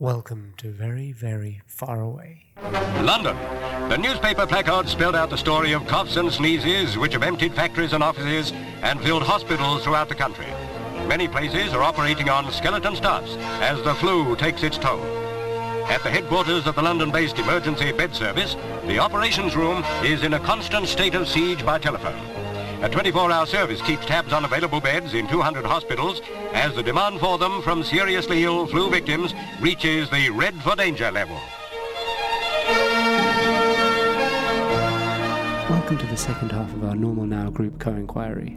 Welcome to Very, Very Far Away. London. The newspaper placards spelled out the story of coughs and sneezes which have emptied factories and offices and filled hospitals throughout the country. Many places are operating on skeleton staffs as the flu takes its toll. At the headquarters of the London-based emergency bed service, the operations room is in a constant state of siege by telephone. A 24-hour service keeps tabs on available beds in 200 hospitals as the demand for them from seriously ill flu victims reaches the red for danger level. Welcome to the second half of our Normal Now group co-inquiry.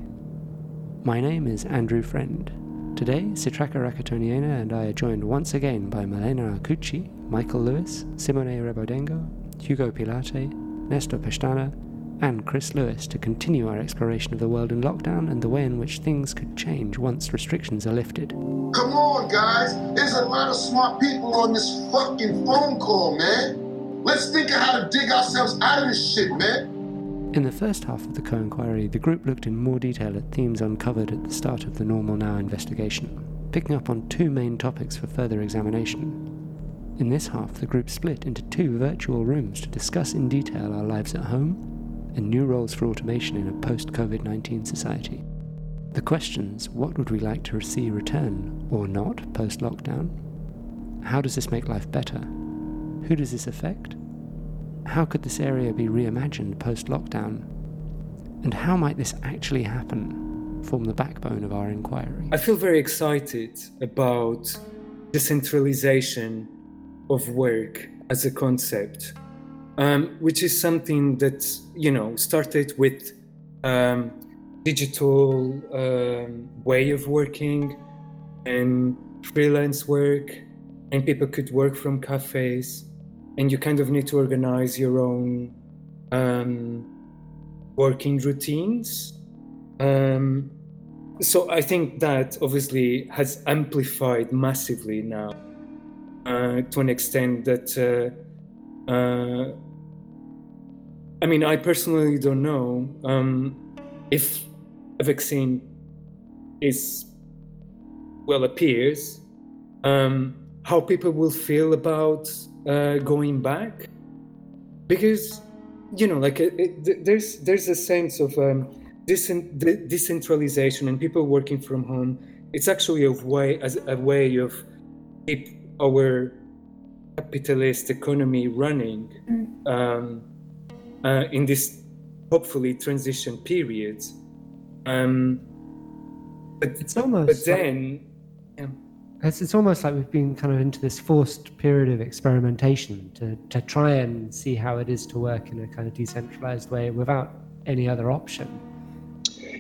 My name is Andrew Friend. Today, Sitraka Rakotoniaina and I are joined once again by Milena Arcucci, Michael Lewis, Simone Rebaudengo, Hugo Pilate, Nestor Pestana, and Chris Lewis to continue our exploration of the world in lockdown and the way in which things could change once restrictions are lifted. Come on, guys. There's a lot of smart people on this fucking phone call, man. Let's think of how to dig ourselves out of this shit, man. In the first half of the co inquiry, the group looked in more detail at themes uncovered at the start of the Normal Now investigation, picking up on two main topics for further examination. In this half, the group split into two virtual rooms to discuss in detail our lives at home and new roles for automation in a post COVID 19 society. The questions what would we like to see return or not post lockdown? How does this make life better? Who does this affect? How could this area be reimagined post lockdown? And how might this actually happen? Form the backbone of our inquiry. I feel very excited about decentralization of work as a concept um, which is something that you know started with um, digital um, way of working and freelance work, and people could work from cafes, and you kind of need to organize your own um, working routines. Um, so I think that obviously has amplified massively now uh, to an extent that. Uh, uh, I mean, I personally don't know um, if a vaccine is well appears, um, how people will feel about uh, going back, because you know, like it, it, there's there's a sense of um, decent, decentralization and people working from home. It's actually a way as a way of keep our capitalist economy running mm. um, uh, in this hopefully transition period. Um, but it's almost but then like, yeah. it's, it's almost like we've been kind of into this forced period of experimentation to, to try and see how it is to work in a kind of decentralized way without any other option.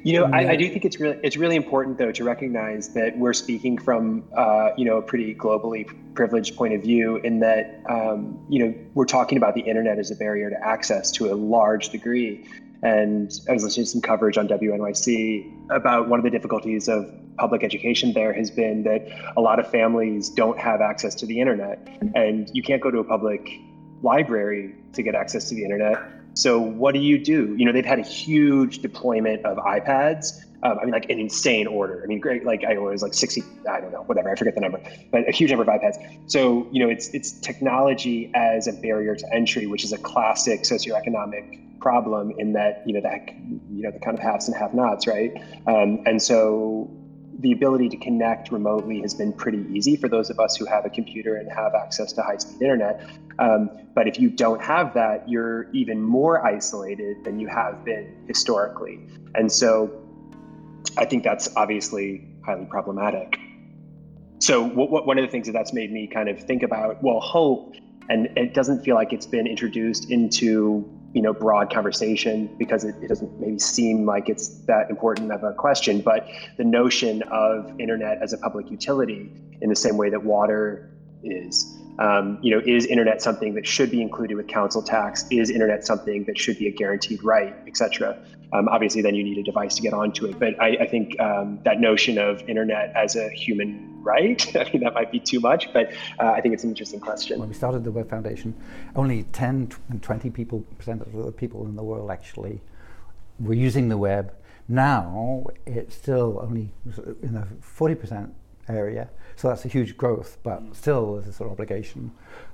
You know, I, I, do think it's really it's really important though to recognize that we're speaking from uh, you know a pretty globally privileged point of view in that um, you know we're talking about the internet as a barrier to access to a large degree. And I was listening to some coverage on WNYC about one of the difficulties of public education there has been that a lot of families don't have access to the internet, and you can't go to a public library to get access to the internet so what do you do? You know, they've had a huge deployment of iPads. Um, I mean, like an insane order. I mean, great. Like I was like 60, I don't know, whatever. I forget the number, but a huge number of iPads. So, you know, it's, it's technology as a barrier to entry, which is a classic socioeconomic problem in that, you know, that, you know, the kind of haves and have nots, right? Um, and so the ability to connect remotely has been pretty easy for those of us who have a computer and have access to high speed internet. Um, but if you don't have that, you're even more isolated than you have been historically. And so I think that's obviously highly problematic. So, what, what, one of the things that that's made me kind of think about, well, hope, and it doesn't feel like it's been introduced into you know broad conversation because it, it, doesn't maybe seem like it's that important of a question but the notion of internet as a public utility in the same way that water is um, you know is internet something that should be included with council tax is internet something that should be a guaranteed right etc um, obviously then you need a device to get onto it but i, I think um, that notion of internet as a human right? I mean, that might be too much, but uh, I think it's an interesting question. When we started the Web Foundation, only 10 and 20 people percent of the people in the world actually were using the web. Now it's still only in the 40 percent area. So that's a huge growth, but still there's a sort of obligation.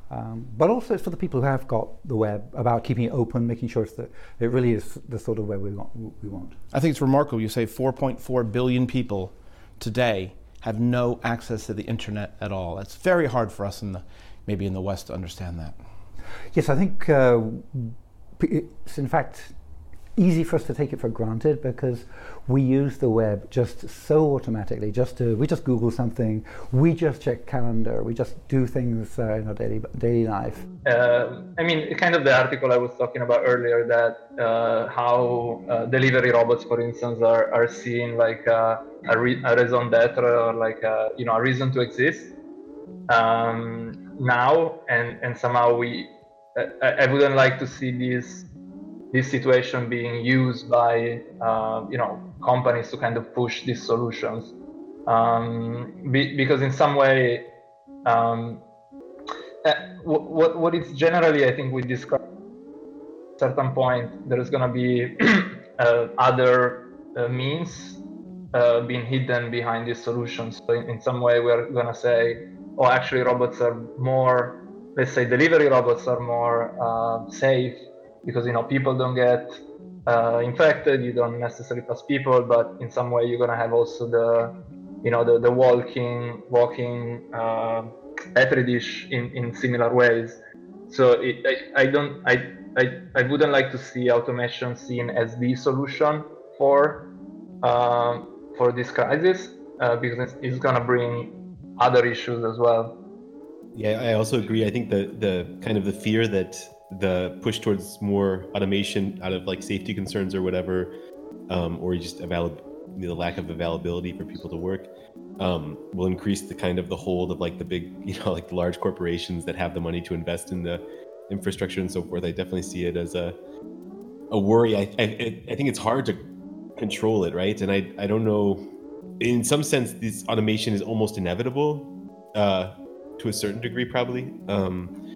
Um, but also it's for the people who have got the web about keeping it open, making sure that it really is the sort of web we want. We want. I think it's remarkable. You say 4.4 billion people today have no access to the internet at all. That's very hard for us in the maybe in the West to understand that. Yes, I think uh, it's in fact easy for us to take it for granted because we use the web just so automatically. Just to we just Google something, we just check calendar, we just do things uh, in our daily daily life. Uh, I mean, kind of the article I was talking about earlier that uh, how uh, delivery robots, for instance, are, are like a, re- a raison d'être or like a, you know a reason to exist um, now, and and somehow we. I, I wouldn't like to see this this situation being used by uh, you know companies to kind of push these solutions. Um, be, because in some way um, uh, what, what is generally I think we a certain point there is going to be uh, other uh, means uh, being hidden behind these solutions. So in, in some way we're going to say oh actually robots are more let's say delivery robots are more uh, safe because you know people don't get uh, infected you don't necessarily pass people but in some way you're to have also the you know the, the walking walking uh, dish in, in similar ways. So it, I, I don't I, I i wouldn't like to see automation seen as the solution for uh, for this crisis uh, because it's, it's to bring other issues as well. Yeah i also agree. I think the the kind of the fear that the push towards more automation out of like safety concerns or whatever, um, or just avail- the lack of availability for people to work, um, will increase the kind of the hold of like the big, you know, like the large corporations that have the money to invest in the infrastructure and so forth. I definitely see it as a a worry. I I, I think it's hard to control it, right? And I I don't know. In some sense, this automation is almost inevitable, uh, to a certain degree, probably. Um,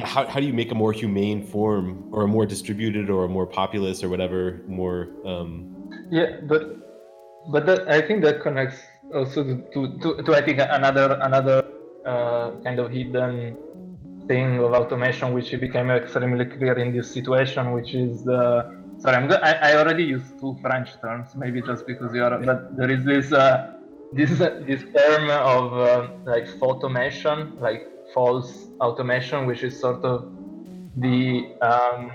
how, how do you make a more humane form or a more distributed or a more populous or whatever more um... yeah but but that, i think that connects also to, to, to i think another another uh, kind of hidden thing of automation which became extremely clear in this situation which is the sorry I'm go- I, I already used two french terms maybe just because you are but there is this uh, this this term of uh, like automation like false automation, which is sort of the, um,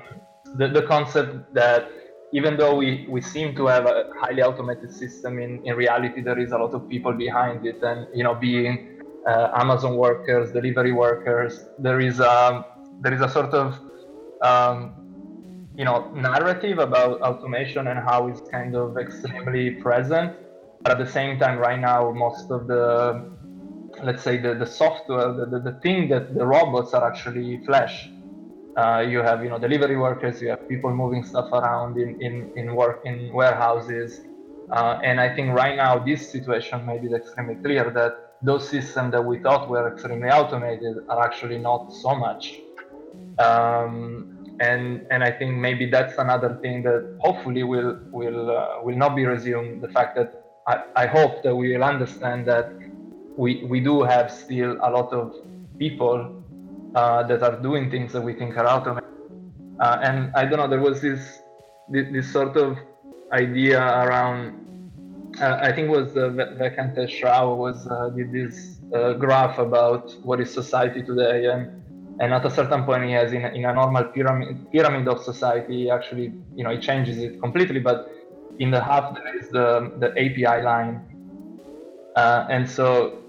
the, the concept that even though we, we seem to have a highly automated system, in, in reality there is a lot of people behind it, and you know being uh, Amazon workers, delivery workers, there is a there is a sort of um, you know narrative about automation and how it's kind of extremely present. But at the same time, right now, most of the let's say the, the software, the, the, the thing that the robots are actually flash. Uh, you have you know delivery workers, you have people moving stuff around in, in, in work in warehouses. Uh, and I think right now this situation made it extremely clear that those systems that we thought were extremely automated are actually not so much. Um, and and I think maybe that's another thing that hopefully will will uh, will not be resumed. The fact that I, I hope that we will understand that we we do have still a lot of people uh, that are doing things that we think are automated. Uh, and I don't know, there was this this, this sort of idea around. Uh, I think was uh, Venkatesh Rao was uh, did this uh, graph about what is society today, and and at a certain point he has in, in a normal pyramid pyramid of society actually you know he changes it completely, but in the half there is the the API line, uh, and so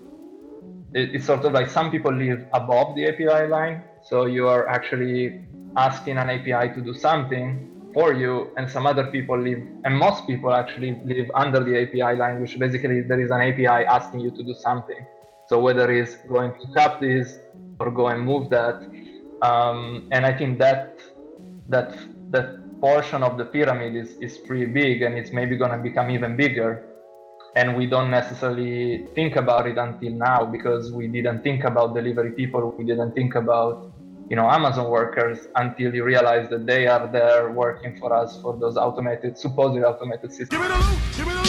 it's sort of like some people live above the API line. So you are actually asking an API to do something for you, and some other people live, and most people actually live under the API line, which basically there is an API asking you to do something. So whether it's going to tap this or go and move that, um, and I think that that that portion of the pyramid is, is pretty big, and it's maybe going to become even bigger and we don't necessarily think about it until now because we didn't think about delivery people we didn't think about you know amazon workers until you realize that they are there working for us for those automated supposedly automated systems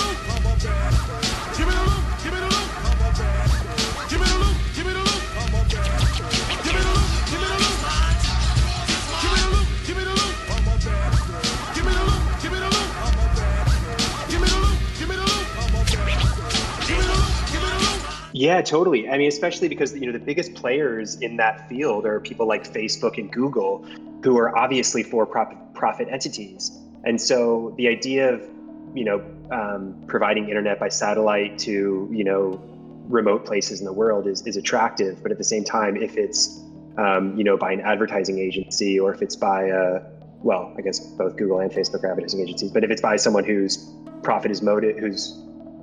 Yeah, totally. I mean, especially because you know the biggest players in that field are people like Facebook and Google, who are obviously for-profit entities. And so the idea of you know um, providing internet by satellite to you know remote places in the world is, is attractive. But at the same time, if it's um, you know by an advertising agency or if it's by a well, I guess both Google and Facebook are advertising agencies. But if it's by someone whose profit is motive, whose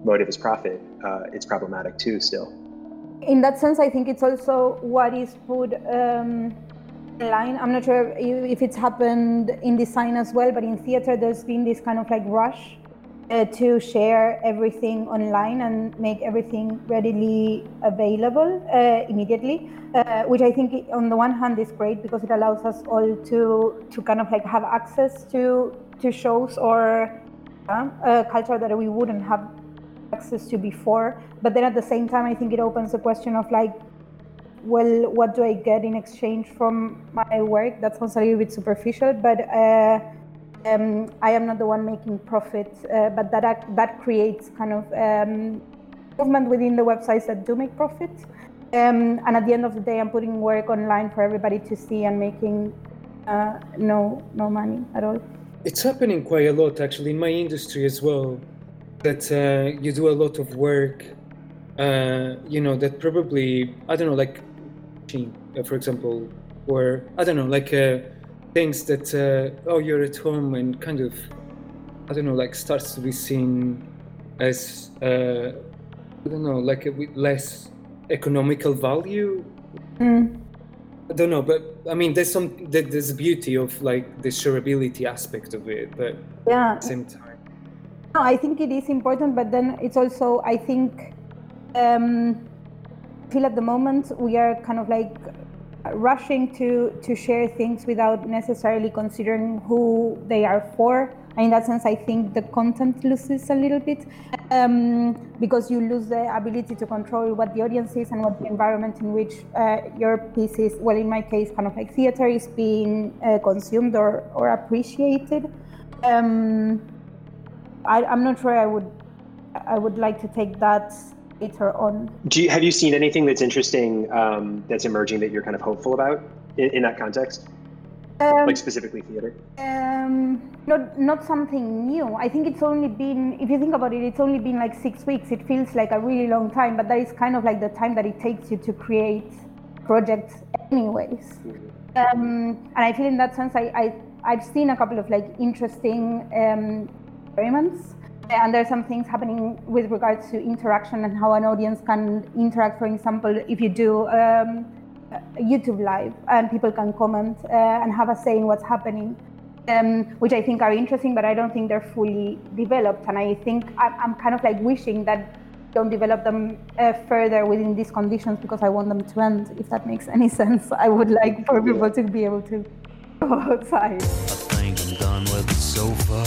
motive is profit, uh, it's problematic too. Still. In that sense, I think it's also what is put um, online. I'm not sure if it's happened in design as well, but in theater, there's been this kind of like rush uh, to share everything online and make everything readily available uh, immediately, uh, which I think on the one hand is great because it allows us all to to kind of like have access to to shows or uh, culture that we wouldn't have access to before. But then at the same time, I think it opens the question of like, well, what do I get in exchange from my work? That sounds a little bit superficial, but uh, um, I am not the one making profit, uh, but that that creates kind of um, movement within the websites that do make profit. Um, and at the end of the day, I'm putting work online for everybody to see and making uh, no no money at all. It's happening quite a lot, actually, in my industry as well. That uh, you do a lot of work, uh, you know, that probably I don't know, like, uh, for example, or I don't know, like uh, things that uh, oh you're at home and kind of I don't know like starts to be seen as uh, I don't know like a, with less economical value. Mm. I don't know, but I mean, there's some there's beauty of like the shareability aspect of it, but yeah, at the same time. No, I think it is important, but then it's also I think um, I feel at the moment we are kind of like rushing to to share things without necessarily considering who they are for. And in that sense, I think the content loses a little bit um, because you lose the ability to control what the audience is and what the environment in which uh, your piece is, well, in my case, kind of like theater is being uh, consumed or, or appreciated. Um, I, I'm not sure I would I would like to take that later on. Do you, have you seen anything that's interesting um, that's emerging that you're kind of hopeful about in, in that context? Um, like specifically theater? Um, not not something new. I think it's only been, if you think about it, it's only been like six weeks. It feels like a really long time, but that is kind of like the time that it takes you to create projects, anyways. Mm-hmm. Um, and I feel in that sense, I, I I've seen a couple of like interesting um, experiments and there are some things happening with regards to interaction and how an audience can interact. For example, if you do um, YouTube live and people can comment uh, and have a say in what's happening, um, which I think are interesting, but I don't think they're fully developed. And I think I'm kind of like wishing that don't develop them uh, further within these conditions because I want them to end. If that makes any sense, I would like for people to be able to go outside. I think I'm done with the sofa.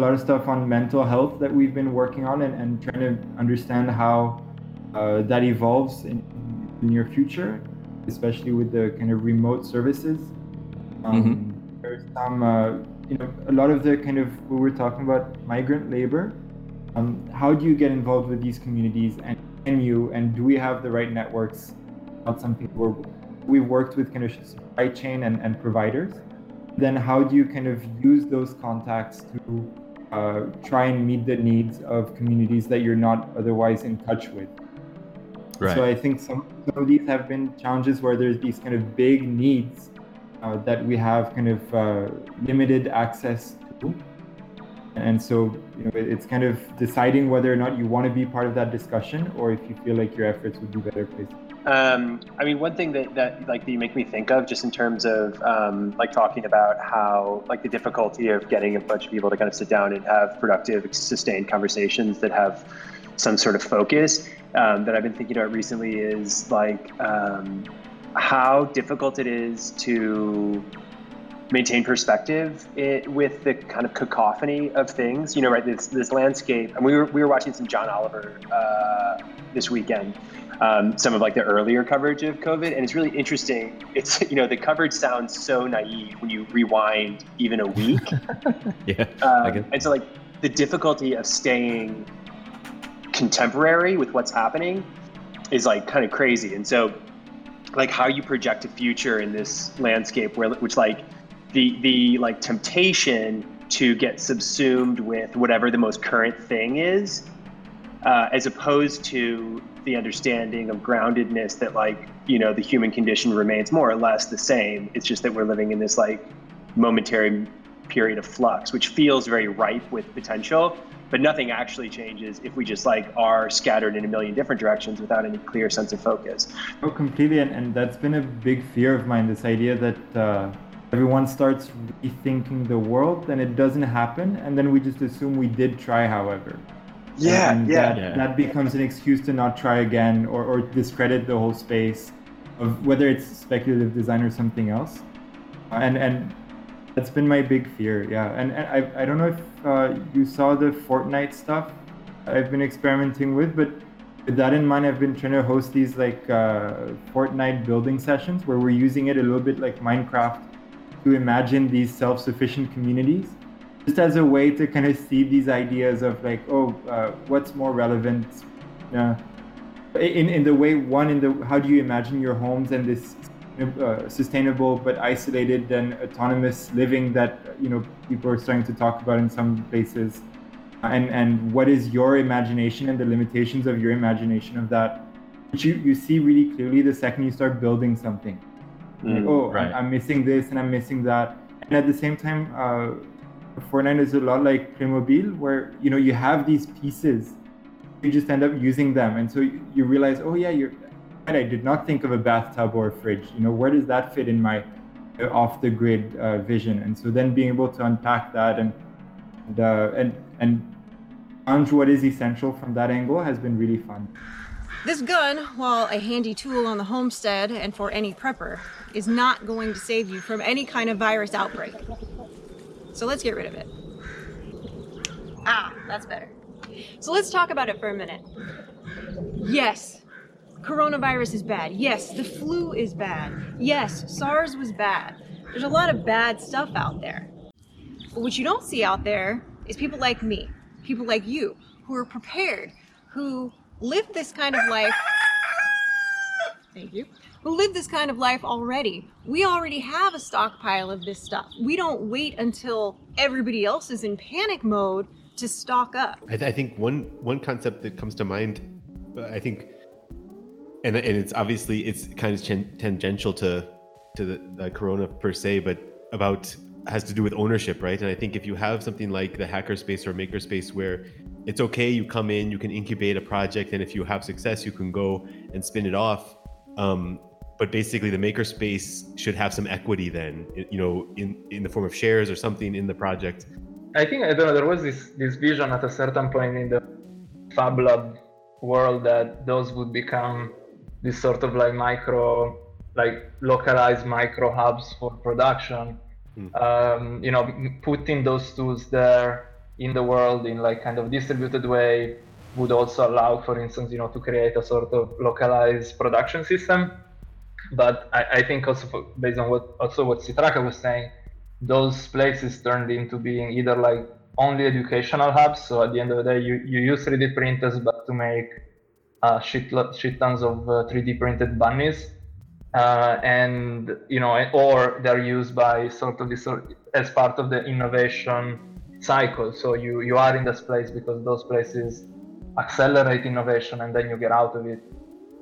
Lot of stuff on mental health that we've been working on and, and trying to understand how uh, that evolves in, in, the near future, especially with the kind of remote services. Um, mm-hmm. There's some, uh, you know, a lot of the kind of, we were talking about migrant labor. Um, how do you get involved with these communities and can you, and do we have the right networks? Not something where we've worked with kind of supply chain and, and providers then how do you kind of use those contacts to uh, try and meet the needs of communities that you're not otherwise in touch with? Right. So I think some, some of these have been challenges where there's these kind of big needs uh, that we have kind of uh, limited access to. And so you know, it's kind of deciding whether or not you want to be part of that discussion or if you feel like your efforts would be better placed. Um, I mean, one thing that, that like that you make me think of, just in terms of um, like talking about how like the difficulty of getting a bunch of people to kind of sit down and have productive, sustained conversations that have some sort of focus. Um, that I've been thinking about recently is like um, how difficult it is to maintain perspective it, with the kind of cacophony of things. You know, right? This this landscape, and we were we were watching some John Oliver uh, this weekend. Um, some of like the earlier coverage of COVID, and it's really interesting. It's you know the coverage sounds so naive when you rewind even a week. yeah, um, and so like the difficulty of staying contemporary with what's happening is like kind of crazy. And so like how you project a future in this landscape where which like the the like temptation to get subsumed with whatever the most current thing is uh, as opposed to the understanding of groundedness that like you know the human condition remains more or less the same. It's just that we're living in this like momentary period of flux which feels very ripe with potential but nothing actually changes if we just like are scattered in a million different directions without any clear sense of focus. Oh completely and, and that's been a big fear of mine this idea that uh, everyone starts rethinking the world and it doesn't happen and then we just assume we did try however yeah and yeah. that, yeah. that becomes an excuse to not try again or, or discredit the whole space of whether it's speculative design or something else. And and that's been my big fear yeah. And, and I, I don't know if uh, you saw the fortnite stuff i've been experimenting with but with that in mind i've been trying to host these like uh, fortnite building sessions where we're using it a little bit like minecraft to imagine these self-sufficient communities just as a way to kind of see these ideas of like oh uh, what's more relevant uh, in, in the way one in the how do you imagine your homes and this uh, sustainable but isolated and autonomous living that you know people are starting to talk about in some places? And and what is your imagination and the limitations of your imagination of that? Which you, you see really clearly the second you start building something. Mm, like, oh right. I'm, I'm missing this and i'm missing that. And at the same time uh, Fortnite is a lot like Playmobil, where you know you have these pieces, you just end up using them, and so you, you realize, oh yeah, you're. I did not think of a bathtub or a fridge. You know, where does that fit in my uh, off the grid uh, vision? And so then being able to unpack that and and uh, and, and what is essential from that angle has been really fun. This gun, while a handy tool on the homestead and for any prepper, is not going to save you from any kind of virus outbreak. So let's get rid of it. Ah, that's better. So let's talk about it for a minute. Yes, coronavirus is bad. Yes, the flu is bad. Yes, SARS was bad. There's a lot of bad stuff out there. But what you don't see out there is people like me, people like you, who are prepared, who live this kind of life. Thank you. Who live this kind of life already. We already have a stockpile of this stuff. We don't wait until everybody else is in panic mode to stock up. I, th- I think one one concept that comes to mind, uh, I think, and and it's obviously it's kind of tangential to to the, the corona per se, but about has to do with ownership, right? And I think if you have something like the hackerspace or makerspace where it's okay, you come in, you can incubate a project, and if you have success, you can go and spin it off. Um, but basically, the makerspace should have some equity then, you know, in in the form of shares or something in the project. I think I don't know. There was this this vision at a certain point in the Fab Lab world that those would become this sort of like micro, like localized micro hubs for production. Um, you know, putting those tools there in the world in like kind of distributed way would also allow, for instance, you know, to create a sort of localized production system. But I, I think also for, based on what also what Sitraka was saying, those places turned into being either like only educational hubs. So at the end of the day, you, you use 3D printers, but to make uh, shit, shit tons of uh, 3D printed bunnies. Uh, and you know, or they're used by sort of this as part of the innovation cycle. So you you are in this place because those places accelerate innovation, and then you get out of it.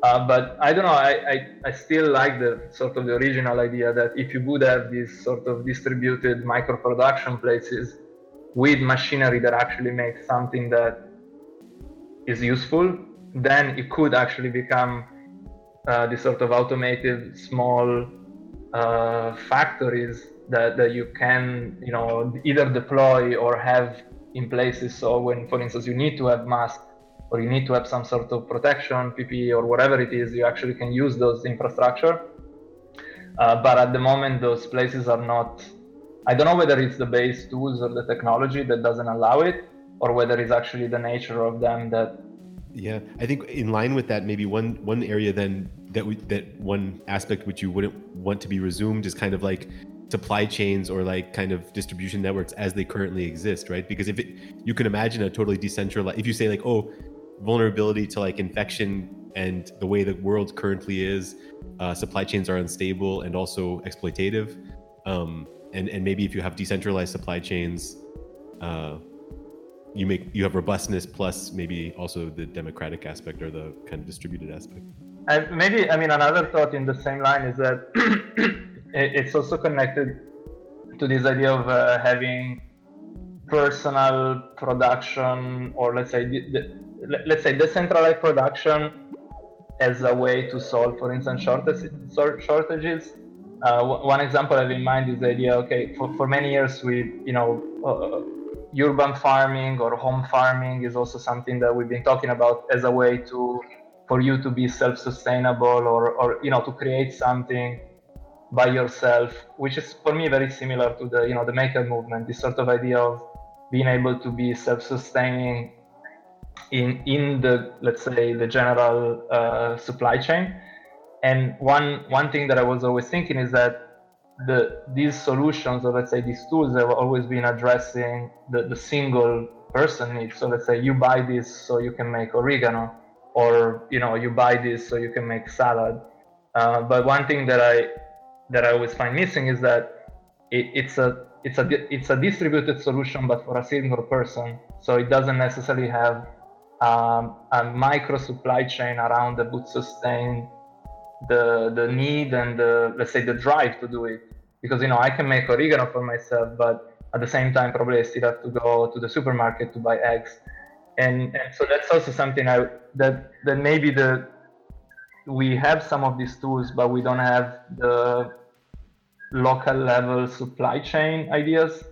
Uh, but I don't know. I, I, I still like the sort of the original idea that if you would have these sort of distributed micro production places with machinery that actually makes something that is useful, then it could actually become uh, this sort of automated small uh, factories that, that you can you know either deploy or have in places. So when, for instance, you need to have masks or you need to have some sort of protection, PPE or whatever it is, you actually can use those infrastructure. Uh, but at the moment, those places are not I don't know whether it's the base tools or the technology that doesn't allow it, or whether it's actually the nature of them that. Yeah, I think in line with that, maybe one one area then that we that one aspect which you wouldn't want to be resumed is kind of like supply chains or like kind of distribution networks as they currently exist, right? Because if it, you can imagine a totally decentralized, if you say like, oh, vulnerability to like infection and the way the world currently is, uh, supply chains are unstable and also exploitative. Um, and and maybe if you have decentralized supply chains, uh, you make you have robustness plus maybe also the democratic aspect or the kind of distributed aspect. And maybe I mean another thought in the same line is that it's also connected to this idea of uh, having personal production or let's say the, the, let's say decentralized production as a way to solve for instance shortages uh, one example I have in mind is the idea okay for, for many years we you know uh, urban farming or home farming is also something that we've been talking about as a way to for you to be self-sustainable or, or you know to create something by yourself, which is for me very similar to the you know the maker movement. This sort of idea of being able to be self-sustaining in in the let's say the general uh, supply chain. And one one thing that I was always thinking is that the these solutions or let's say these tools have always been addressing the, the single person need. So let's say you buy this so you can make oregano, or you know you buy this so you can make salad. Uh, but one thing that I that I always find missing is that it, it's a it's a it's a distributed solution, but for a single person. So it doesn't necessarily have um, a micro supply chain around that would sustain the the need and the let's say the drive to do it. Because you know I can make oregano for myself, but at the same time probably I still have to go to the supermarket to buy eggs. And, and so that's also something I that that maybe the we have some of these tools, but we don't have the local level supply chain ideas.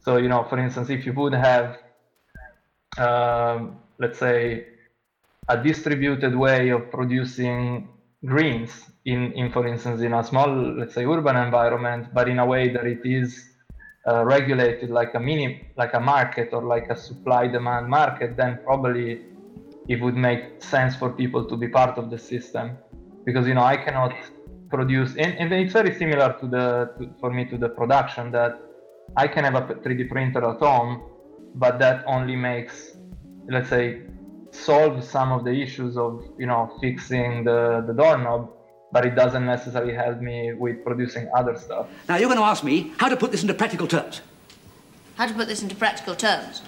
So, you know, for instance, if you would have, um, let's say, a distributed way of producing greens in, in, for instance, in a small, let's say, urban environment, but in a way that it is uh, regulated like a mini, like a market or like a supply-demand market, then probably it would make sense for people to be part of the system. Because you know i cannot produce and, and it's very similar to the to, for me to the production that i can have a 3d printer at home but that only makes let's say solve some of the issues of you know fixing the the doorknob but it doesn't necessarily help me with producing other stuff now you're going to ask me how to put this into practical terms how to put this into practical terms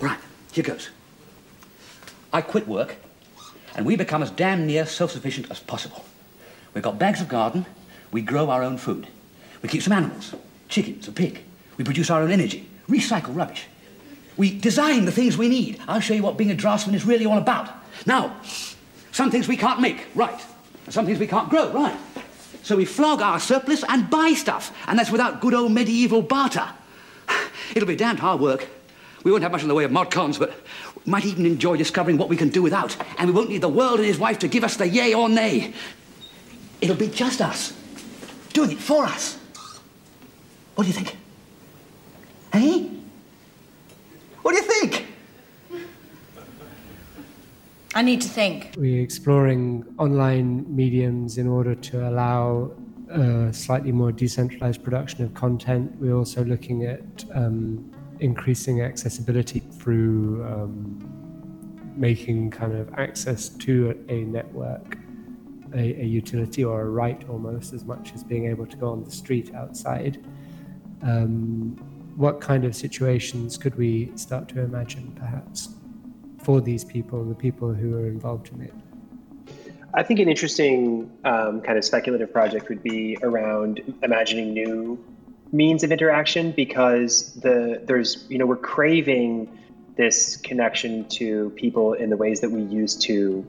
right here goes I quit work, and we become as damn near self-sufficient as possible. We've got bags of garden, we grow our own food. We keep some animals, chickens, a pig. We produce our own energy, recycle rubbish. We design the things we need. I'll show you what being a draftsman is really all about. Now, some things we can't make, right. Some things we can't grow, right. So we flog our surplus and buy stuff, and that's without good old medieval barter. It'll be damned hard work. We won't have much in the way of mod cons, but we might even enjoy discovering what we can do without. And we won't need the world and his wife to give us the yay or nay. It'll be just us, doing it for us. What do you think? Hey? What do you think? I need to think. We're exploring online mediums in order to allow a slightly more decentralized production of content. We're also looking at um, increasing accessibility through um, making kind of access to a, a network a, a, utility or a right almost as much as being able to go on the street outside. Um, what kind of situations could we start to imagine perhaps for these people, the people who are involved in it? I think an interesting um, kind of speculative project would be around imagining new means of interaction because the there's you know we're craving this connection to people in the ways that we used to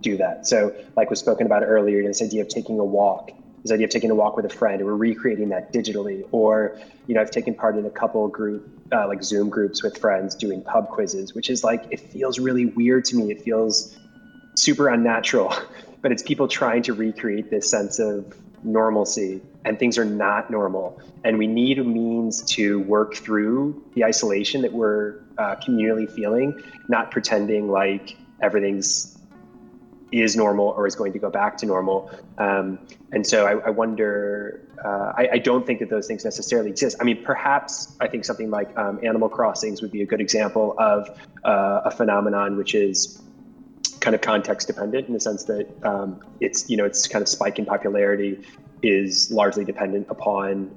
do that. So like was spoken about earlier, this idea of taking a walk, this idea of taking a walk with a friend, and we're recreating that digitally. Or you know I've taken part in a couple group uh, like Zoom groups with friends doing pub quizzes, which is like it feels really weird to me. It feels super unnatural, but it's people trying to recreate this sense of normalcy and things are not normal. And we need a means to work through the isolation that we're uh, communally feeling, not pretending like everything's is normal or is going to go back to normal. Um, and so I, I wonder, uh, I, I, don't think that those things necessarily exist. I mean, perhaps I think something like um, Animal Crossings would be a good example of uh, a phenomenon which is kind of context dependent in the sense that um, it's, you know, it's kind of spike in popularity is largely dependent upon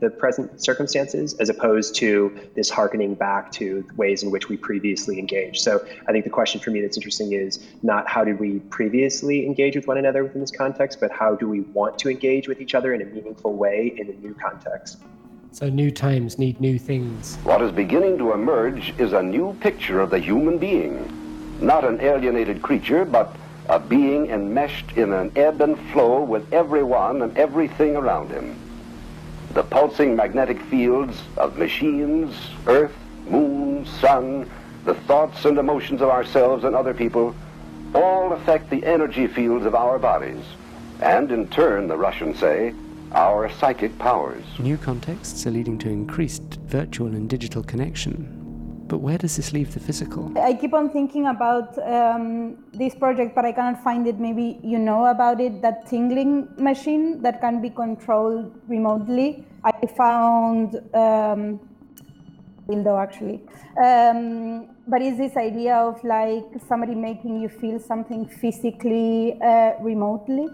the present circumstances as opposed to this harkening back to ways in which we previously engaged. So I think the question for me that's interesting is not how did we previously engage with one another within this context, but how do we want to engage with each other in a meaningful way in a new context. So new times need new things. What is beginning to emerge is a new picture of the human being, not an alienated creature, but a being enmeshed in an ebb and flow with everyone and everything around him. The pulsing magnetic fields of machines, earth, moon, sun, the thoughts and emotions of ourselves and other people all affect the energy fields of our bodies, and in turn, the Russians say, our psychic powers. New contexts are leading to increased virtual and digital connection, but where does this leave the physical? I keep on thinking about um, this project, but I cannot find it. Maybe you know about it that tingling machine that can be controlled remotely. I found um, actually. Um, but is this idea of like somebody making you feel something physically uh, remotely?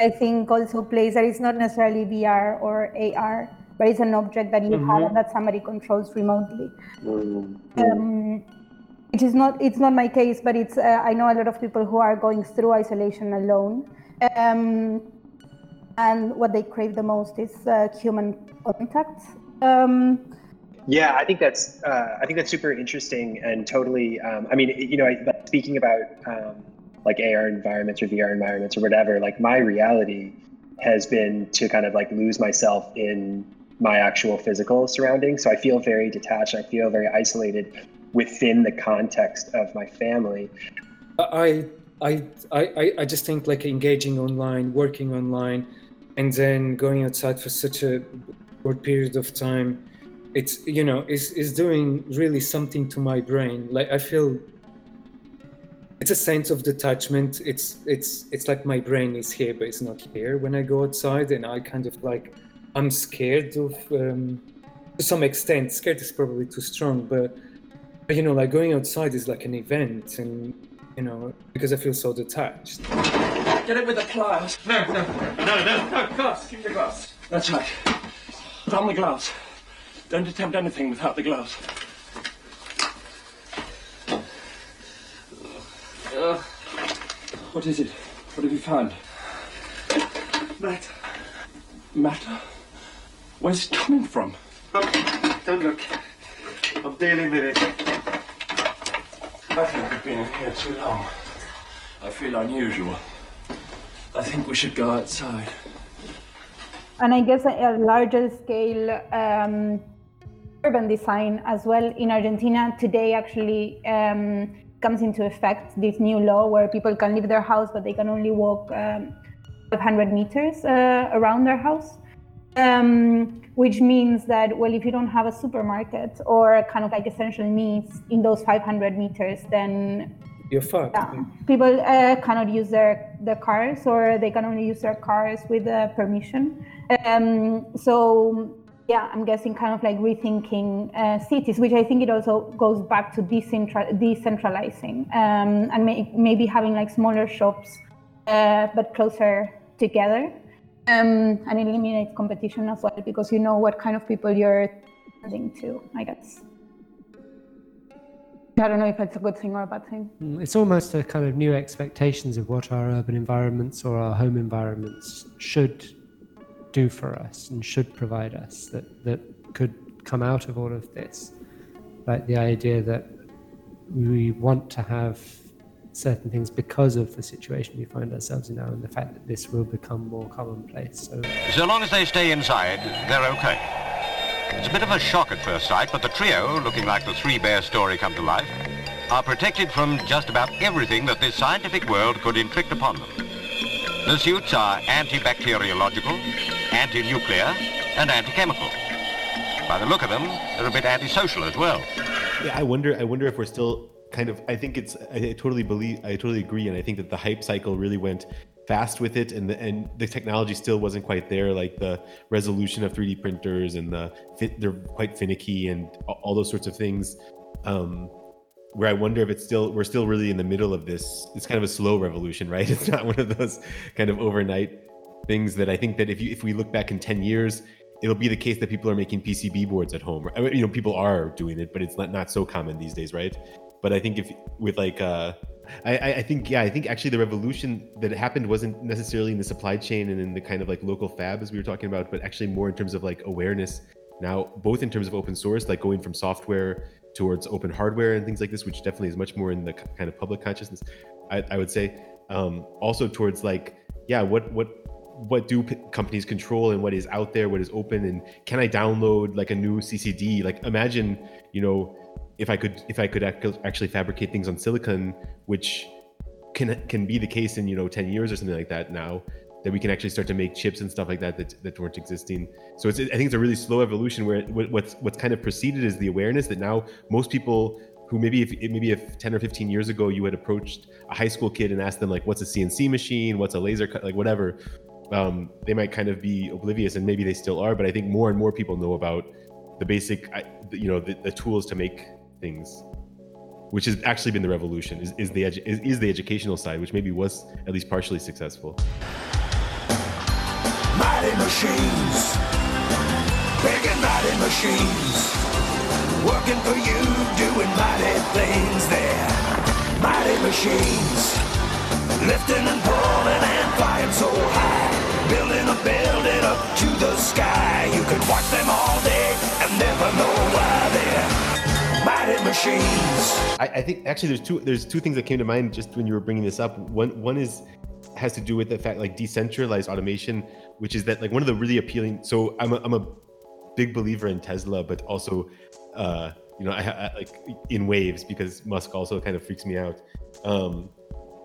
I think also plays that it's not necessarily VR or AR but it's an object that you mm-hmm. have and that somebody controls remotely. Mm-hmm. Um, it is not it's not my case, but it's uh, I know a lot of people who are going through isolation alone, um, and what they crave the most is uh, human contact. Um, yeah, I think that's uh, I think that's super interesting and totally. Um, I mean, you know, I, speaking about um, like AR environments or VR environments or whatever, like my reality has been to kind of like lose myself in my actual physical surroundings. So I feel very detached. I feel very isolated within the context of my family. I I I I just think like engaging online, working online, and then going outside for such a short period of time, it's you know is is doing really something to my brain. Like I feel it's a sense of detachment. It's it's it's like my brain is here, but it's not here when I go outside, and I kind of like I'm scared of, um, to some extent, scared is probably too strong, but, but, you know, like going outside is like an event, and you know, because I feel so detached. Get it with the pliers. No, no, no, no, no, glass. Give me the glass. That's right. Put on the gloves. Don't attempt anything without the gloves. Uh, what is it? What have you found? Matter. Matter? Where's it coming from? Oh, don't look. I'm dealing with it. I think we've been in here too long. I feel unusual. I think we should go outside. And I guess a larger scale um, urban design as well in Argentina today actually um, comes into effect this new law where people can leave their house but they can only walk um, 500 meters uh, around their house. Um, which means that, well, if you don't have a supermarket or kind of like essential needs in those 500 meters, then you're fucked. Yeah, people uh, cannot use their, their cars or they can only use their cars with uh, permission. Um, so, yeah, I'm guessing kind of like rethinking uh, cities, which I think it also goes back to decentra- decentralizing um, and may- maybe having like smaller shops uh, but closer together um, and eliminate competition as well because you know what kind of people you're attending to, I guess. I don't know if it's a good thing or a bad thing. Mm, it's almost a kind of new expectations of what our urban environments or our home environments should do for us and should provide us that, that could come out of all of this. Like the idea that we want to have certain things because of the situation we find ourselves in now and the fact that this will become more commonplace. So, so long as they stay inside, they're okay. It's a bit of a shock at first sight, but the trio, looking like the Three Bears story come to life, are protected from just about everything that this scientific world could inflict upon them. The suits are antibacteriological, anti-nuclear, and anti-chemical. By the look of them, they're a bit antisocial as well. Yeah, I wonder. I wonder if we're still kind of. I think it's. I, I totally believe. I totally agree, and I think that the hype cycle really went fast with it, and the and the technology still wasn't quite there. Like the resolution of 3D printers and the they're quite finicky and all those sorts of things. Um, where I wonder if it's still we're still really in the middle of this. It's kind of a slow revolution, right? It's not one of those kind of overnight things that I think that if you if we look back in 10 years, it'll be the case that people are making PCB boards at home. You know, people are doing it, but it's not not so common these days, right? But I think if with like uh I, I think yeah, I think actually the revolution that happened wasn't necessarily in the supply chain and in the kind of like local fab as we were talking about, but actually more in terms of like awareness now, both in terms of open source, like going from software towards open hardware and things like this, which definitely is much more in the kind of public consciousness. I, I would say um, also towards like, yeah, what what what do p- companies control and what is out there, what is open, and can I download like a new CCD? Like imagine, you know, if I could if I could actually fabricate things on silicon, which can can be the case in you know 10 years or something like that now that we can actually start to make chips and stuff like that that, that weren't existing. So it's, I think it's a really slow evolution where what's what's kind of preceded is the awareness that now most people who maybe if maybe if 10 or 15 years ago you had approached a high school kid and asked them like what's a CNC machine, what's a laser cut, like whatever, um, they might kind of be oblivious and maybe they still are. But I think more and more people know about the basic, you know, the, the tools to make things which has actually been the revolution is, is the edu- is, is the educational side which maybe was at least partially successful. Mighty machines, big and mighty machines, working for you, doing mighty things there. Mighty machines, lifting and pulling and flying so high, building building up to the sky. You watch them all day and never know why machines. I, I think actually there's two there's two things that came to mind just when you were bringing this up. One one is has to do with the fact like decentralized automation which is that like one of the really appealing. So I'm a, I'm a big believer in Tesla, but also, uh, you know, I, I like in waves because Musk also kind of freaks me out. Um,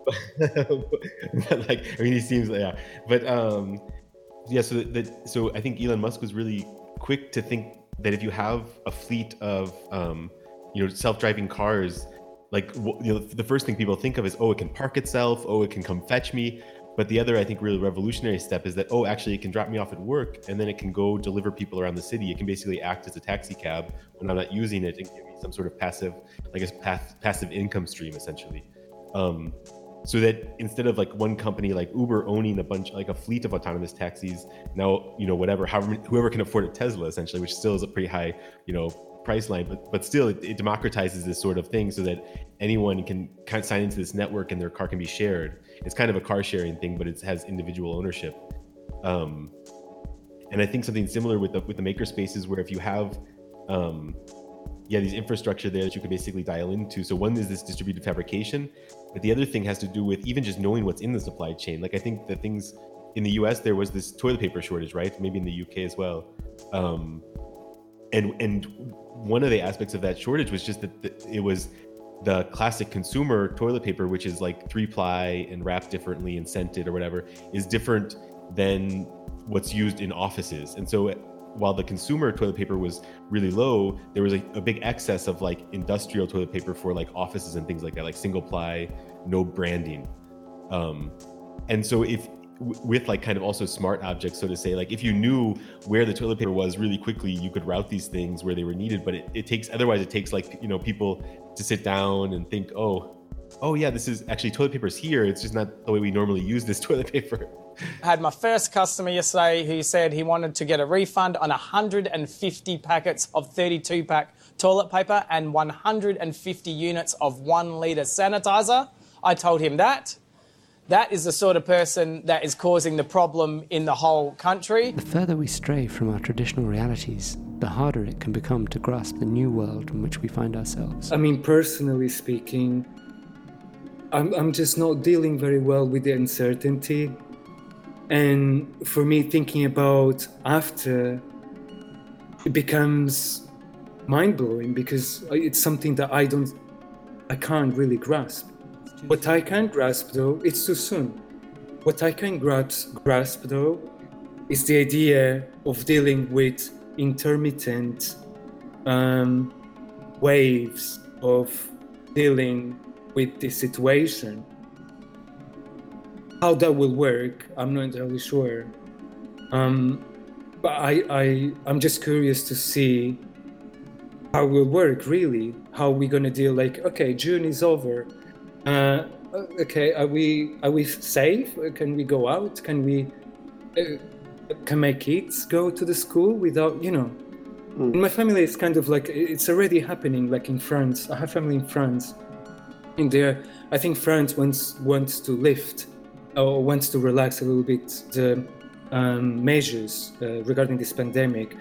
but, like, I mean, he seems like, yeah, but um, yeah. So that so I think Elon Musk was really quick to think that if you have a fleet of um, you know self-driving cars like you know the first thing people think of is oh it can park itself oh it can come fetch me but the other, I think, really revolutionary step is that, oh, actually, it can drop me off at work and then it can go deliver people around the city. It can basically act as a taxi cab when I'm not using it and give me some sort of passive, like a path, passive income stream, essentially. Um, so that instead of like one company like Uber owning a bunch, like a fleet of autonomous taxis, now, you know, whatever, however, whoever can afford a Tesla, essentially, which still is a pretty high, you know, price line, but but still it, it, democratizes this sort of thing so that anyone can kind of sign into this network and their car can be shared. It's kind of a car sharing thing, but it has individual ownership. Um, and I think something similar with the with the maker spaces where if you have um, yeah these infrastructure there that you can basically dial into. So one is this distributed fabrication, but the other thing has to do with even just knowing what's in the supply chain. Like I think the things in the U.S. there was this toilet paper shortage, right? Maybe in the U.K. as well. Um, and and one of the aspects of that shortage was just that the, it was the classic consumer toilet paper, which is like three ply and wrapped differently and scented or whatever, is different than what's used in offices. And so while the consumer toilet paper was really low, there was a, a, big excess of like industrial toilet paper for like offices and things like that, like single ply, no branding. Um, and so if with like kind of also smart objects so to say like if you knew where the toilet paper was really quickly you could route these things where they were needed but it, it takes otherwise it takes like you know people to sit down and think oh oh yeah this is actually toilet paper's here it's just not the way we normally use this toilet paper I had my first customer yesterday who said he wanted to get a refund on 150 packets of 32 pack toilet paper and 150 units of one litre sanitizer. I told him that that is the sort of person that is causing the problem in the whole country. The further we stray from our traditional realities, the harder it can become to grasp the new world in which we find ourselves. I mean, personally speaking, I'm, I'm just not dealing very well with the uncertainty. And for me, thinking about after, it becomes mind blowing because it's something that I don't, I can't really grasp. What I can grasp, though, it's too soon. what I can grasp, grasp though is the idea of dealing with intermittent um, waves of dealing with the situation. How that will work, I'm not entirely sure. Um, but I, I, I'm just curious to see how it will work really. How we're gonna deal? Like, okay, June is over. Uh, okay, are we are we safe? Can we go out? Can we? Uh, can my kids go to the school without you know? In my family, it's kind of like it's already happening. Like in France, I have family in France. In there, I think France wants wants to lift or wants to relax a little bit the um, measures uh, regarding this pandemic.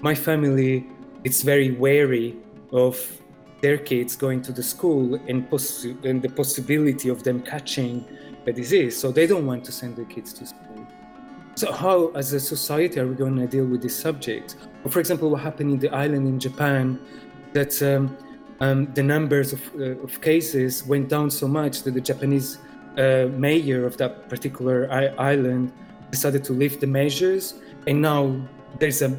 My family, it's very wary of their kids going to the school and, poss- and the possibility of them catching the disease. So they don't want to send their kids to school. So how, as a society, are we going to deal with this subject? Or for example, what happened in the island in Japan, that um, um, the numbers of, uh, of, cases went down so much that the Japanese uh, mayor of that particular I- island decided to lift the measures, and now there's a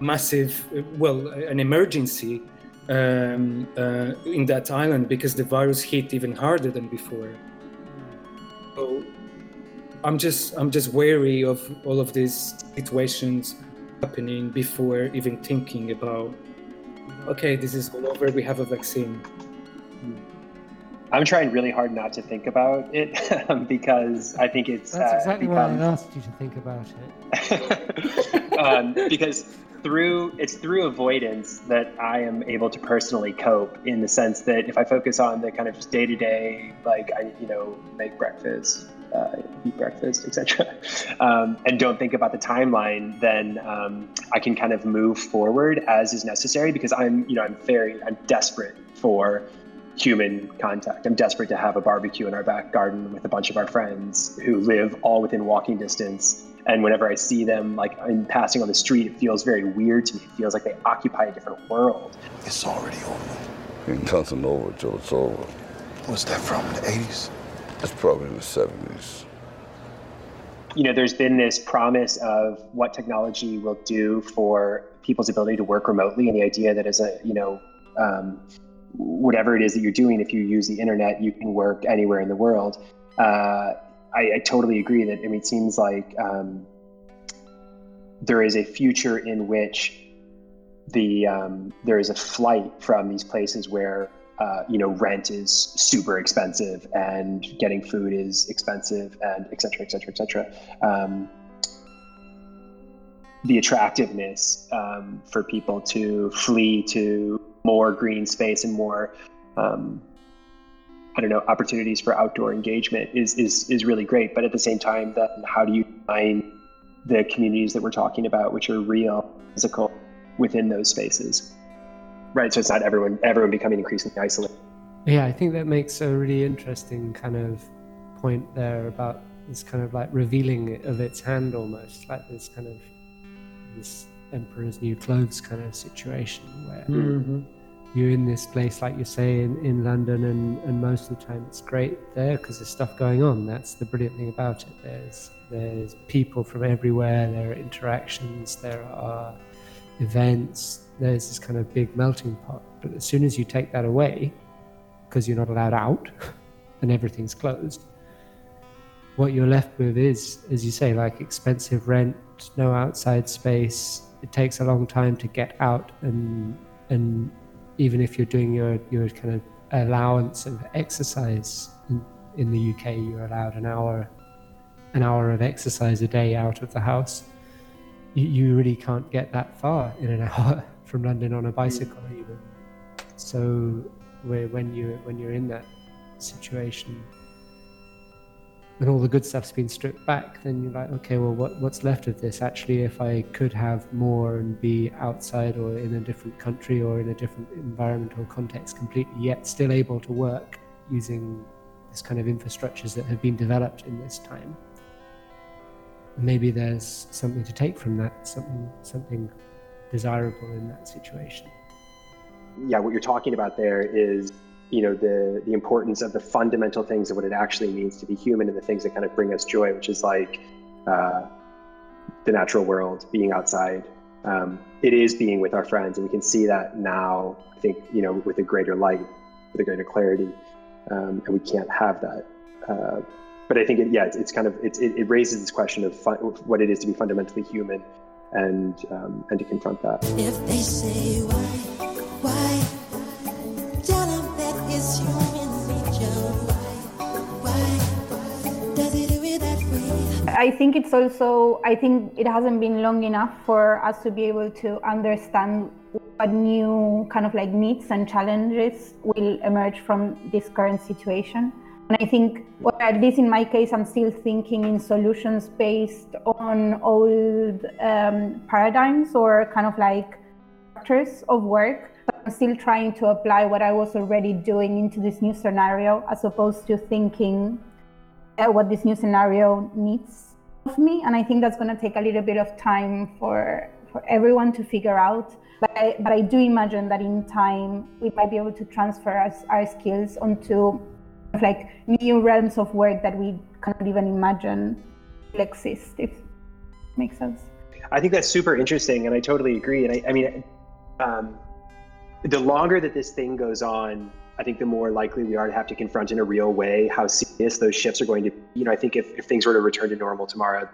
massive, uh, well, an emergency um, uh, in that island because the virus hit even harder than before. So I'm just I'm just wary of all of these situations happening before even thinking about okay, this is all over. We have a vaccine. I'm trying really hard not to think about it because I think it's That's exactly uh, why I asked you to think about it. um, because through it's through avoidance that I am able to personally cope in the sense that if I focus on the kind of just day to day, like I you know make breakfast, uh, eat breakfast, etc., um, and don't think about the timeline, then um, I can kind of move forward as is necessary because I'm you know I'm very I'm desperate for human contact. I'm desperate to have a barbecue in our back garden with a bunch of our friends who live all within walking distance. And whenever I see them, like in passing on the street, it feels very weird to me. It feels like they occupy a different world. It's already over. Ain't nothing over till it's over. What's that from? The 80s? It's probably in the 70s. You know, there's been this promise of what technology will do for people's ability to work remotely, and the idea that as a, you know, um, whatever it is that you're doing, if you use the internet, you can work anywhere in the world. Uh, I, I, totally agree that, I mean, it seems like um, there is a future in which the um, there is a flight from these places where uh, you know rent is super expensive and getting food is expensive and et cetera, et cetera, et cetera. Um, the attractiveness um, for people to flee to more green space and more um, I don't know opportunities for outdoor engagement is is is really great. But at the same time, then how do you find the communities that we're talking about, which are real, physical, within those spaces? Right. So it's not everyone everyone becoming increasingly isolated. Yeah, I think that makes a really interesting kind of point there about this kind of like revealing of its hand almost, like this kind of this emperor's new clothes kind of situation where Mm-hmm. you're in this place like you say in, in london and, and most of the time it's great there because there's stuff going on. That's the brilliant thing about it. There's there's people from everywhere there are interactions there are events. There's this kind of big melting pot. But as soon as you take that away because you're not allowed out and everything's closed what you're left with is as you say like expensive rent no outside space it takes a long time to get out and and even if you're doing your your kind of allowance of exercise in, in the UK you're allowed an hour an hour of exercise a day out of the house. You, you really can't get that far in an hour from London on a bicycle even so where when you when you're in that situation and all the good stuff's been stripped back, then you're like, okay, well, what, what's left of this? Actually, if I could have more and be outside or in a different country or in a different environmental context completely, yet still able to work using this kind of infrastructures that have been developed in this time. Maybe there's something to take from that, something something desirable in that situation. Yeah, what you're talking about there is you know the the importance of the fundamental things of what it actually means to be human and the things that kind of bring us joy, which is like uh, the natural world, being outside. Um, it is being with our friends, and we can see that now. I think you know with a greater light, with a greater clarity, um, and we can't have that. Uh, but I think it, yeah, it's, it's kind of it, it raises this question of fun, what it is to be fundamentally human, and um, and to confront that. I think it's also, I think it hasn't been long enough for us to be able to understand what new kind of like needs and challenges will emerge from this current situation. And I think, well, at least in my case, I'm still thinking in solutions based on old um, paradigms or kind of like structures of work. I'm still trying to apply what I was already doing into this new scenario as opposed to thinking uh, what this new scenario needs of me. And I think that's going to take a little bit of time for, for everyone to figure out. But I, but I do imagine that in time, we might be able to transfer our, our skills onto like new realms of work that we cannot even imagine will exist if makes sense i think that's super interesting and i totally agree and i, I mean um, the longer that this thing goes on i think the more likely we are to have to confront in a real way how serious those shifts are going to be. You know i think if, if things were to return to normal tomorrow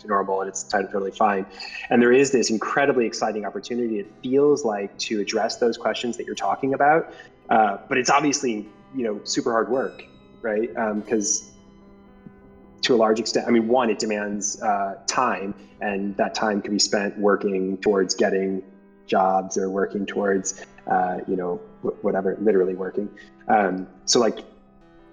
to normal and it's totally fine. And there is this incredibly exciting opportunity it feels like to address those questions that you're talking about. Uh, but it's obviously you know super hard work, right? Because um, to a large extent, I mean, one, it demands uh, time, and that time can be spent working towards getting jobs or working towards, uh, you know, whatever, literally working. Um, so like,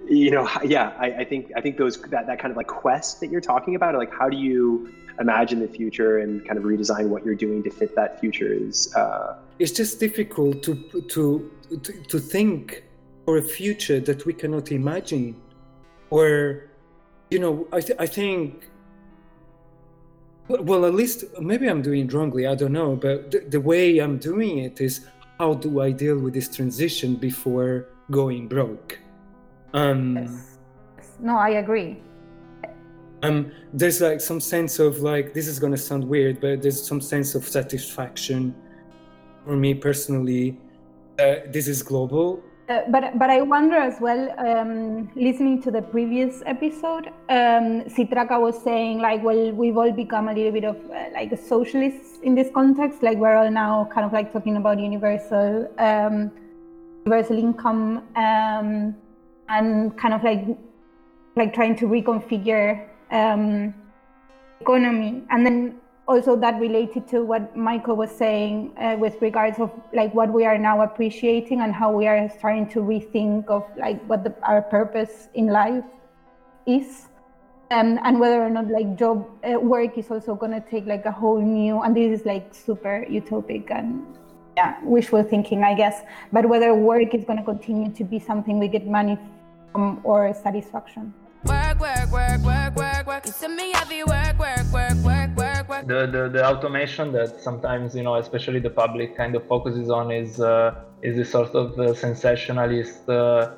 you know, yeah, I, I, think I think those that that kind of like quest that you're talking about, like how do you imagine the future and kind of redesign what you're doing to fit that future is. Uh, it's just difficult to to to, to think or a future that we cannot imagine or you know i, th- I think well at least maybe i'm doing it wrongly i don't know but the way i'm doing it is how do i deal with this transition before going broke? Um yes. no i agree. um there's like some sense of like this is going to sound weird but there's some sense of satisfaction for me personally uh, this is global uh, but but I wonder as well, um, listening to the previous episode, um, Sitraka was saying like, well, we've all become a little bit of uh, like socialists in this context. Like we're all now kind of like talking about universal um, universal income um, and kind of like like trying to reconfigure um, economy. And then also that related to what Michael was saying uh, with regards of like what we are now appreciating and how we are starting to rethink of like what the, our purpose in life is. Um, and whether or not like job uh, work is also going to take like a whole new and this is like super utopic and yeah wishful thinking i guess. But whether work is going to continue to be something we get money from or satisfaction. Work work work work work work. You send me heavy work work work work work the, the, the automation that sometimes you know especially the public kind of focuses on is uh, is this sort of uh, sensationalist uh,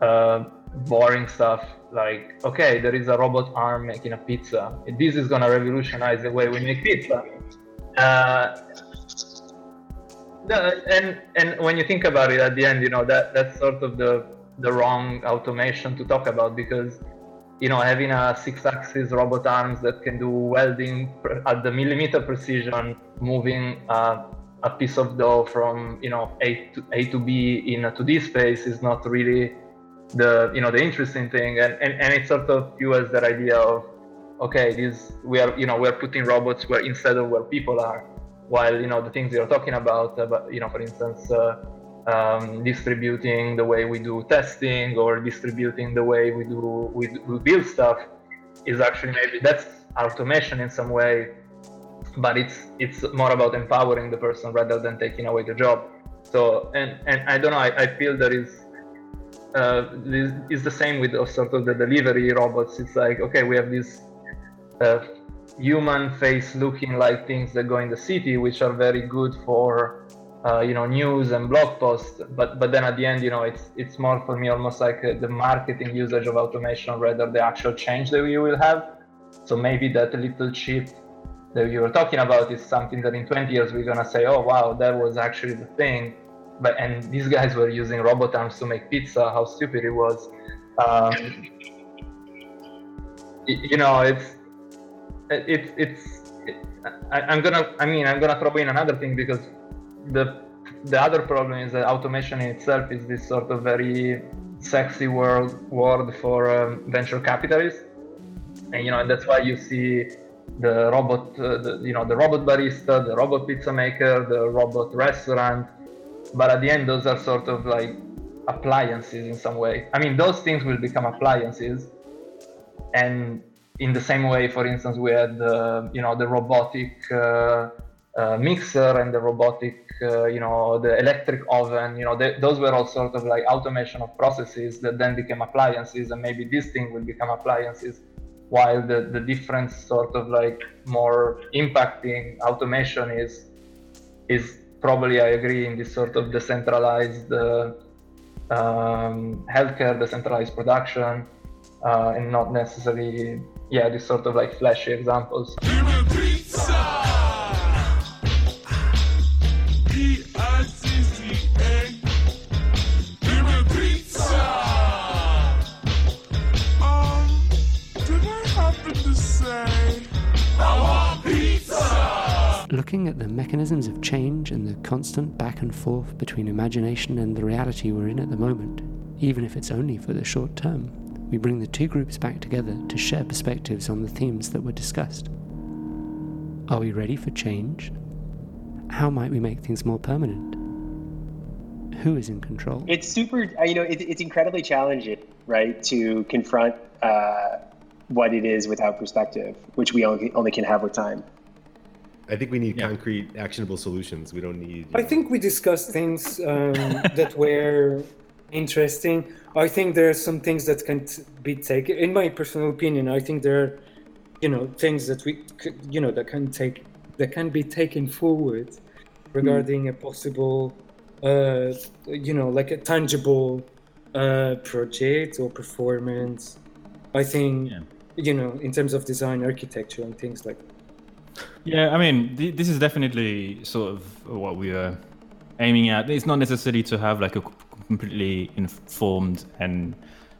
uh, boring stuff. Like okay there is a robot arm making a pizza. This is to revolutionize the way we make pizza. Uh, and and when you think about it at the end you know that that's sort of the the wrong automation to talk about because you know, having a six-axis robot arms that can do welding at the millimeter precision, moving uh, a piece of dough from you know A to A to B in a 2D space is not really the you know the interesting thing, and and, and it sort of fuels that idea of okay, this we are you know we're putting robots where instead of where people are, while you know the things you're talking about, uh, but you know for instance. Uh, um, distributing the way we do testing or distributing the way we do we, we build stuff is actually maybe that's automation in some way but it's it's more about empowering the person rather than taking away the job. So and and i don't know i, I feel there is uh, this is the same with sort of the delivery robots. It's like okay we have these uh, human face looking like things that go in the city which are very good for uh, you know news and blog posts but but then at the end you know it's it's more for me almost like uh, the marketing usage of automation rather the actual change that you will have. So maybe that little chip that you were talking about is something that in 20 years we're going to say oh wow that was actually the thing. But and these guys were using robot arms to make pizza. How stupid it was. Um, you know it's it's it's i'm gonna i mean i'm gonna throw in another thing because the the other problem is that automation in itself is this sort of very sexy world word for um, venture capitalists. And you know and that's why you see the robot uh, the, you know the robot barista the robot pizza maker the robot restaurant. But at the end those are sort of like appliances in some way. I mean those things will become appliances. And in the same way for instance we had uh, you know the robotic uh, uh, mixer and the robotic uh, you know the electric oven you know they, those were all sort of like automation of processes that then became appliances and maybe this thing will become appliances while the, the different sort of like more impacting automation is is probably I agree in this sort of decentralized uh, um, healthcare, decentralized production, uh, and not necessarily yeah this sort of like flashy examples. Looking at the mechanisms of change and the constant back and forth between imagination and the reality we're in at the moment, even if it's only for the short term, we bring the two groups back together to share perspectives on the themes that were discussed. Are we ready for change? How might we make things more permanent? Who is in control? It's super, uh, you know, it, it's incredibly challenging, right, to confront uh, what it is without perspective, which we only, only can have with time. I think we need yeah. concrete, actionable solutions. We don't need. I know. think we discussed things um, that were interesting. I think there are some things that can be taken. In my personal opinion, I think there are, you know, things that we, could, you know, that can take that can be taken forward regarding mm. a possible, uh, you know, like a tangible uh, project or performance. I think, yeah. you know, in terms of design, architecture, and things like. that. Yeah, I mean, th- this is definitely sort of what we are aiming at. It's not necessary to have like a completely informed and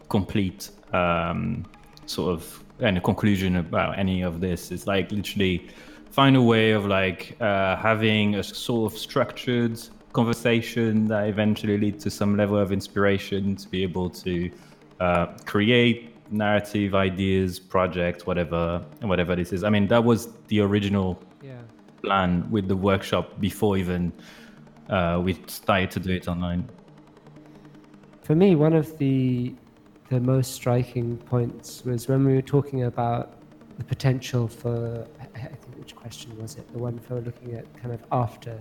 complete um, sort of and a conclusion about any of this. It's like literally find a way of like uh, having a sort of structured conversation that eventually leads to some level of inspiration to be able to uh, create narrative ideas project whatever whatever this is. I mean that was the original yeah. plan with the workshop before even uh, we started to do it online. For me one of the the most striking points was when we were talking about the potential for i think which question was it? The one for looking at kind of after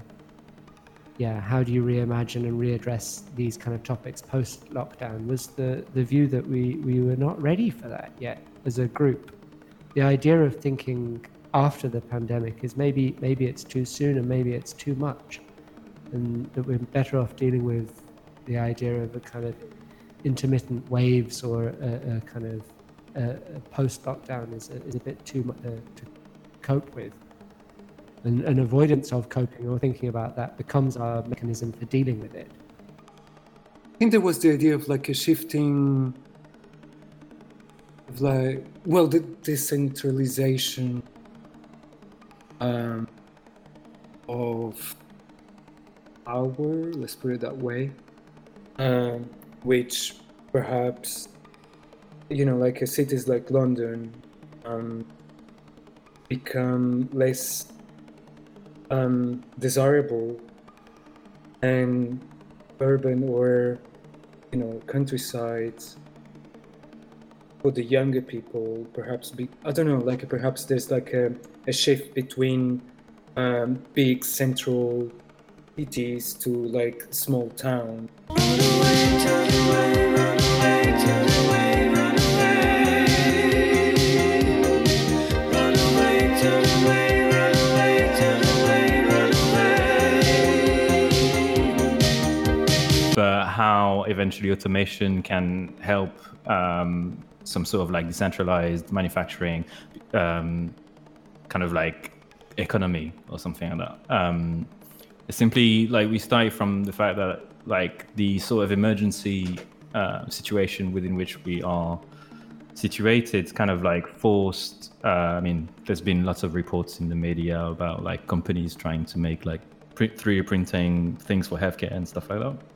yeah, how do you reimagine and readdress these kind of topics post lockdown was the, the view that we, we were not ready for that yet as a group. The idea of thinking after the pandemic is maybe maybe it's too soon and maybe it's too much. And that we're better off dealing with the idea of a kind of intermittent waves or a, a kind of post lockdown is a, is a bit too much uh, to cope with and an avoidance of coping or thinking about that becomes our mechanism for dealing with it. I think there was the idea of like a shifting of like well the decentralization um, of power, let's put it that way, um, which perhaps you know like a cities like London um, become less um, desirable and urban or you know countryside for the younger people perhaps be i don't know like perhaps there's like a, a shift between um, big central cities to like small town how eventually automation can help um, some sort of like decentralized manufacturing, um, kind of like economy or something like that. Um, simply like we started from the fact that like the sort of emergency uh, situation within which we are situated kind of like forced uh, i mean there's been lots of reports in the media about like companies trying to make like 3d printing things for healthcare and stuff like that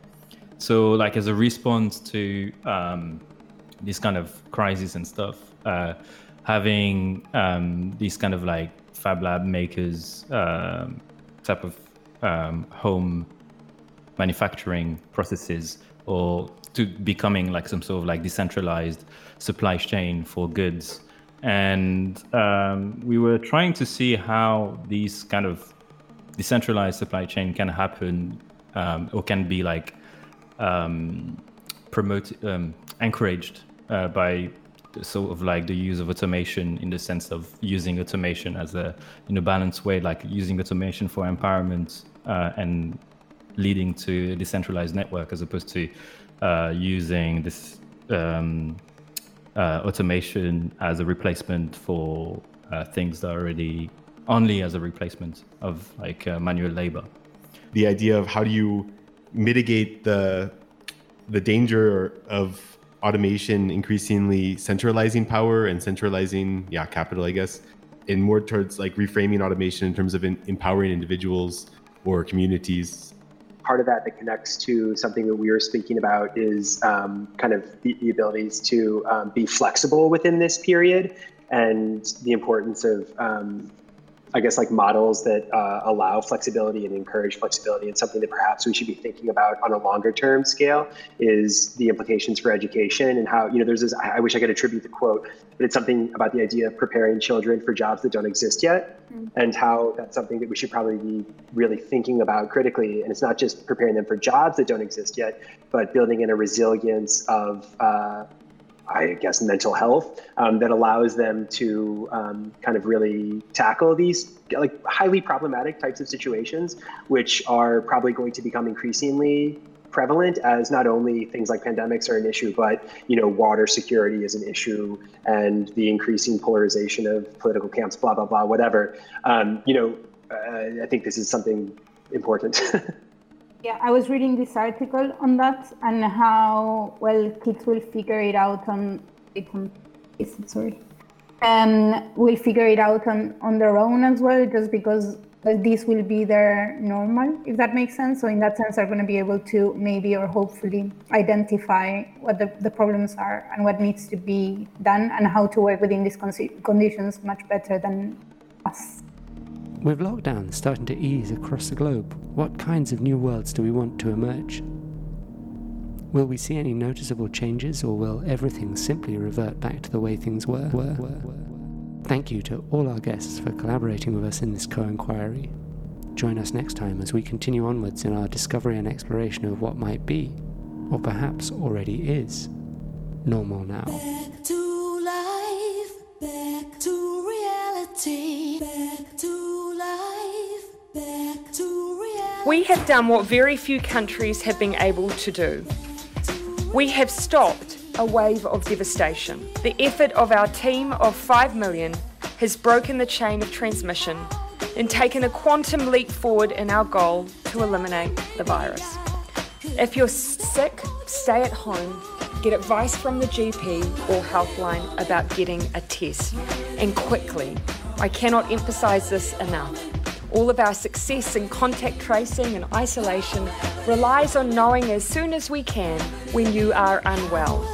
so like as a response to um, this kind of crisis and stuff uh, having um, these kind of like fab lab makers um, type of um, home manufacturing processes or to becoming like some sort of like decentralized supply chain for goods. And um, we were trying to see how these kind of decentralized supply chain can happen um, or can be like um, promoted um, encouraged uh, by sort of like the use of automation in the sense of using automation as a in a balanced way like using automation for empowerment uh, and leading to a decentralized network as opposed to uh, using this um, uh, automation as a replacement for uh, things that are already only as a replacement of like uh, manual labor. The idea of how do you mitigate the the danger of automation increasingly centralizing power and centralizing yeah capital i guess and more towards like reframing automation in terms of in, empowering individuals or communities. Part of that that connects to something that we were speaking about is um, kind of the, the abilities to um, be flexible within this period and the importance of um, I guess like models that uh, allow flexibility and encourage flexibility and something that perhaps we should be thinking about on a longer term scale is the implications for education and how you know there's this I wish I could attribute the quote but it's something about the idea of preparing children for jobs that don't exist yet mm-hmm. and how that's something that we should probably be really thinking about critically and it's not just preparing them for jobs that don't exist yet but building in a resilience of uh, I guess, mental health um, that allows them to um, kind of really tackle these like highly problematic types of situations, which are probably going to become increasingly prevalent as not only things like pandemics are an issue, but you know, water security is an issue, and the increasing polarization of political camps, blah blah blah, whatever. Um, you know, uh, I think this is something important. Yeah, I was reading this article on that and how well kids will figure it out on sorry, um, will figure it out on on their own as well, just because this will be their normal, if that makes sense. So in that sense, they're going to be able to maybe or hopefully identify what the, the problems are and what needs to be done and how to work within these con- conditions much better than us. With lockdowns starting to ease across the globe, what kinds of new worlds do we want to emerge? Will we see any noticeable changes, or will everything simply revert back to the way things were? were, were, were? Thank you to all our guests for collaborating with us in this co inquiry. Join us next time as we continue onwards in our discovery and exploration of what might be, or perhaps already is, normal now. Back to life, back to reality, we have done what very few countries have been able to do. We have stopped a wave of devastation. The effort of our team of 5 million has broken the chain of transmission and taken a quantum leap forward in our goal to eliminate the virus. If you're sick, stay at home, get advice from the GP or Healthline about getting a test, and quickly. I cannot emphasize this enough. All of our success in contact tracing and isolation relies on knowing as soon as we can when you are unwell.